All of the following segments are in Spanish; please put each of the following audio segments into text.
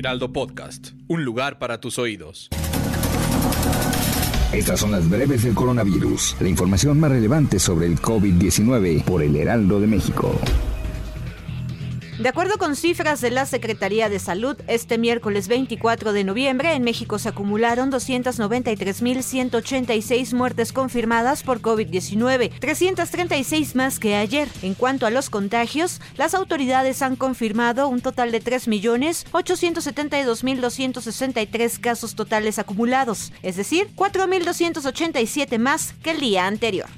Heraldo Podcast. Un lugar para tus oídos. Estas son las breves del coronavirus. La información más relevante sobre el COVID-19 por el Heraldo de México. De acuerdo con cifras de la Secretaría de Salud, este miércoles 24 de noviembre en México se acumularon 293.186 muertes confirmadas por COVID-19, 336 más que ayer. En cuanto a los contagios, las autoridades han confirmado un total de 3.872.263 casos totales acumulados, es decir, 4.287 más que el día anterior.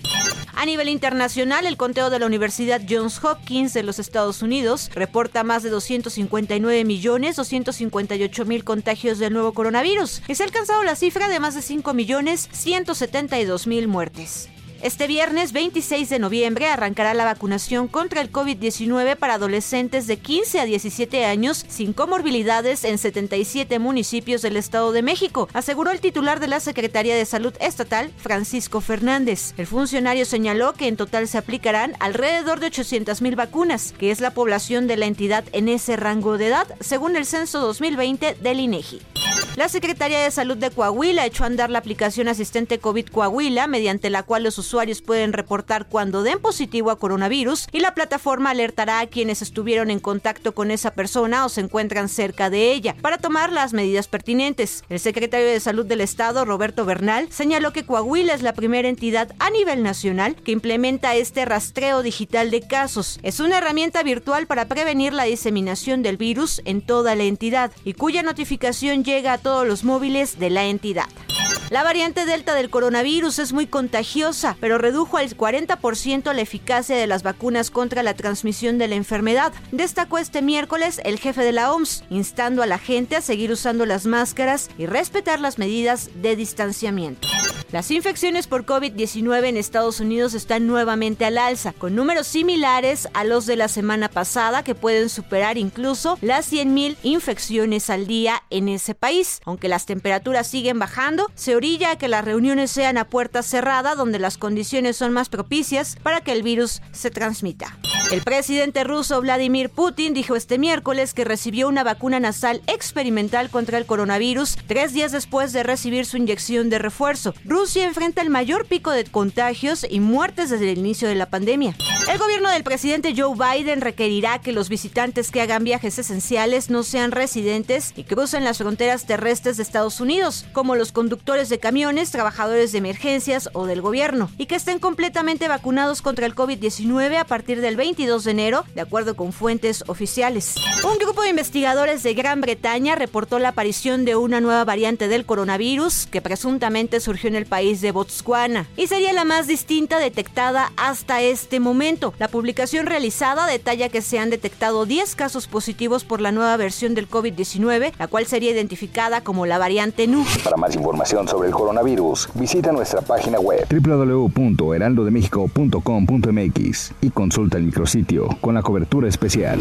A nivel internacional, el conteo de la Universidad Johns Hopkins de los Estados Unidos reporta más de 259 millones 258 mil contagios del nuevo coronavirus y se ha alcanzado la cifra de más de 5 millones 172 mil muertes. Este viernes 26 de noviembre arrancará la vacunación contra el COVID-19 para adolescentes de 15 a 17 años sin comorbilidades en 77 municipios del Estado de México, aseguró el titular de la Secretaría de Salud Estatal, Francisco Fernández. El funcionario señaló que en total se aplicarán alrededor de 800 mil vacunas, que es la población de la entidad en ese rango de edad, según el censo 2020 del INEGI. La Secretaría de Salud de Coahuila echó a andar la aplicación Asistente COVID Coahuila, mediante la cual los usuarios pueden reportar cuando den positivo a coronavirus y la plataforma alertará a quienes estuvieron en contacto con esa persona o se encuentran cerca de ella para tomar las medidas pertinentes. El secretario de Salud del Estado, Roberto Bernal, señaló que Coahuila es la primera entidad a nivel nacional que implementa este rastreo digital de casos. Es una herramienta virtual para prevenir la diseminación del virus en toda la entidad y cuya notificación llega a todos los móviles de la entidad. La variante Delta del coronavirus es muy contagiosa, pero redujo al 40% la eficacia de las vacunas contra la transmisión de la enfermedad, destacó este miércoles el jefe de la OMS, instando a la gente a seguir usando las máscaras y respetar las medidas de distanciamiento. Las infecciones por COVID-19 en Estados Unidos están nuevamente al alza, con números similares a los de la semana pasada que pueden superar incluso las 100.000 infecciones al día en ese país. Aunque las temperaturas siguen bajando, se orilla a que las reuniones sean a puerta cerrada donde las condiciones son más propicias para que el virus se transmita. El presidente ruso Vladimir Putin dijo este miércoles que recibió una vacuna nasal experimental contra el coronavirus tres días después de recibir su inyección de refuerzo. Enfrenta el mayor pico de contagios y muertes desde el inicio de la pandemia. El gobierno del presidente Joe Biden requerirá que los visitantes que hagan viajes esenciales no sean residentes y crucen las fronteras terrestres de Estados Unidos, como los conductores de camiones, trabajadores de emergencias o del gobierno, y que estén completamente vacunados contra el COVID-19 a partir del 22 de enero, de acuerdo con fuentes oficiales. Un grupo de investigadores de Gran Bretaña reportó la aparición de una nueva variante del coronavirus que presuntamente surgió en el país de Botswana y sería la más distinta detectada hasta este momento. La publicación realizada detalla que se han detectado 10 casos positivos por la nueva versión del COVID-19, la cual sería identificada como la variante NU. Para más información sobre el coronavirus, visita nuestra página web www.heraldodemexico.com.mx y consulta el micrositio con la cobertura especial.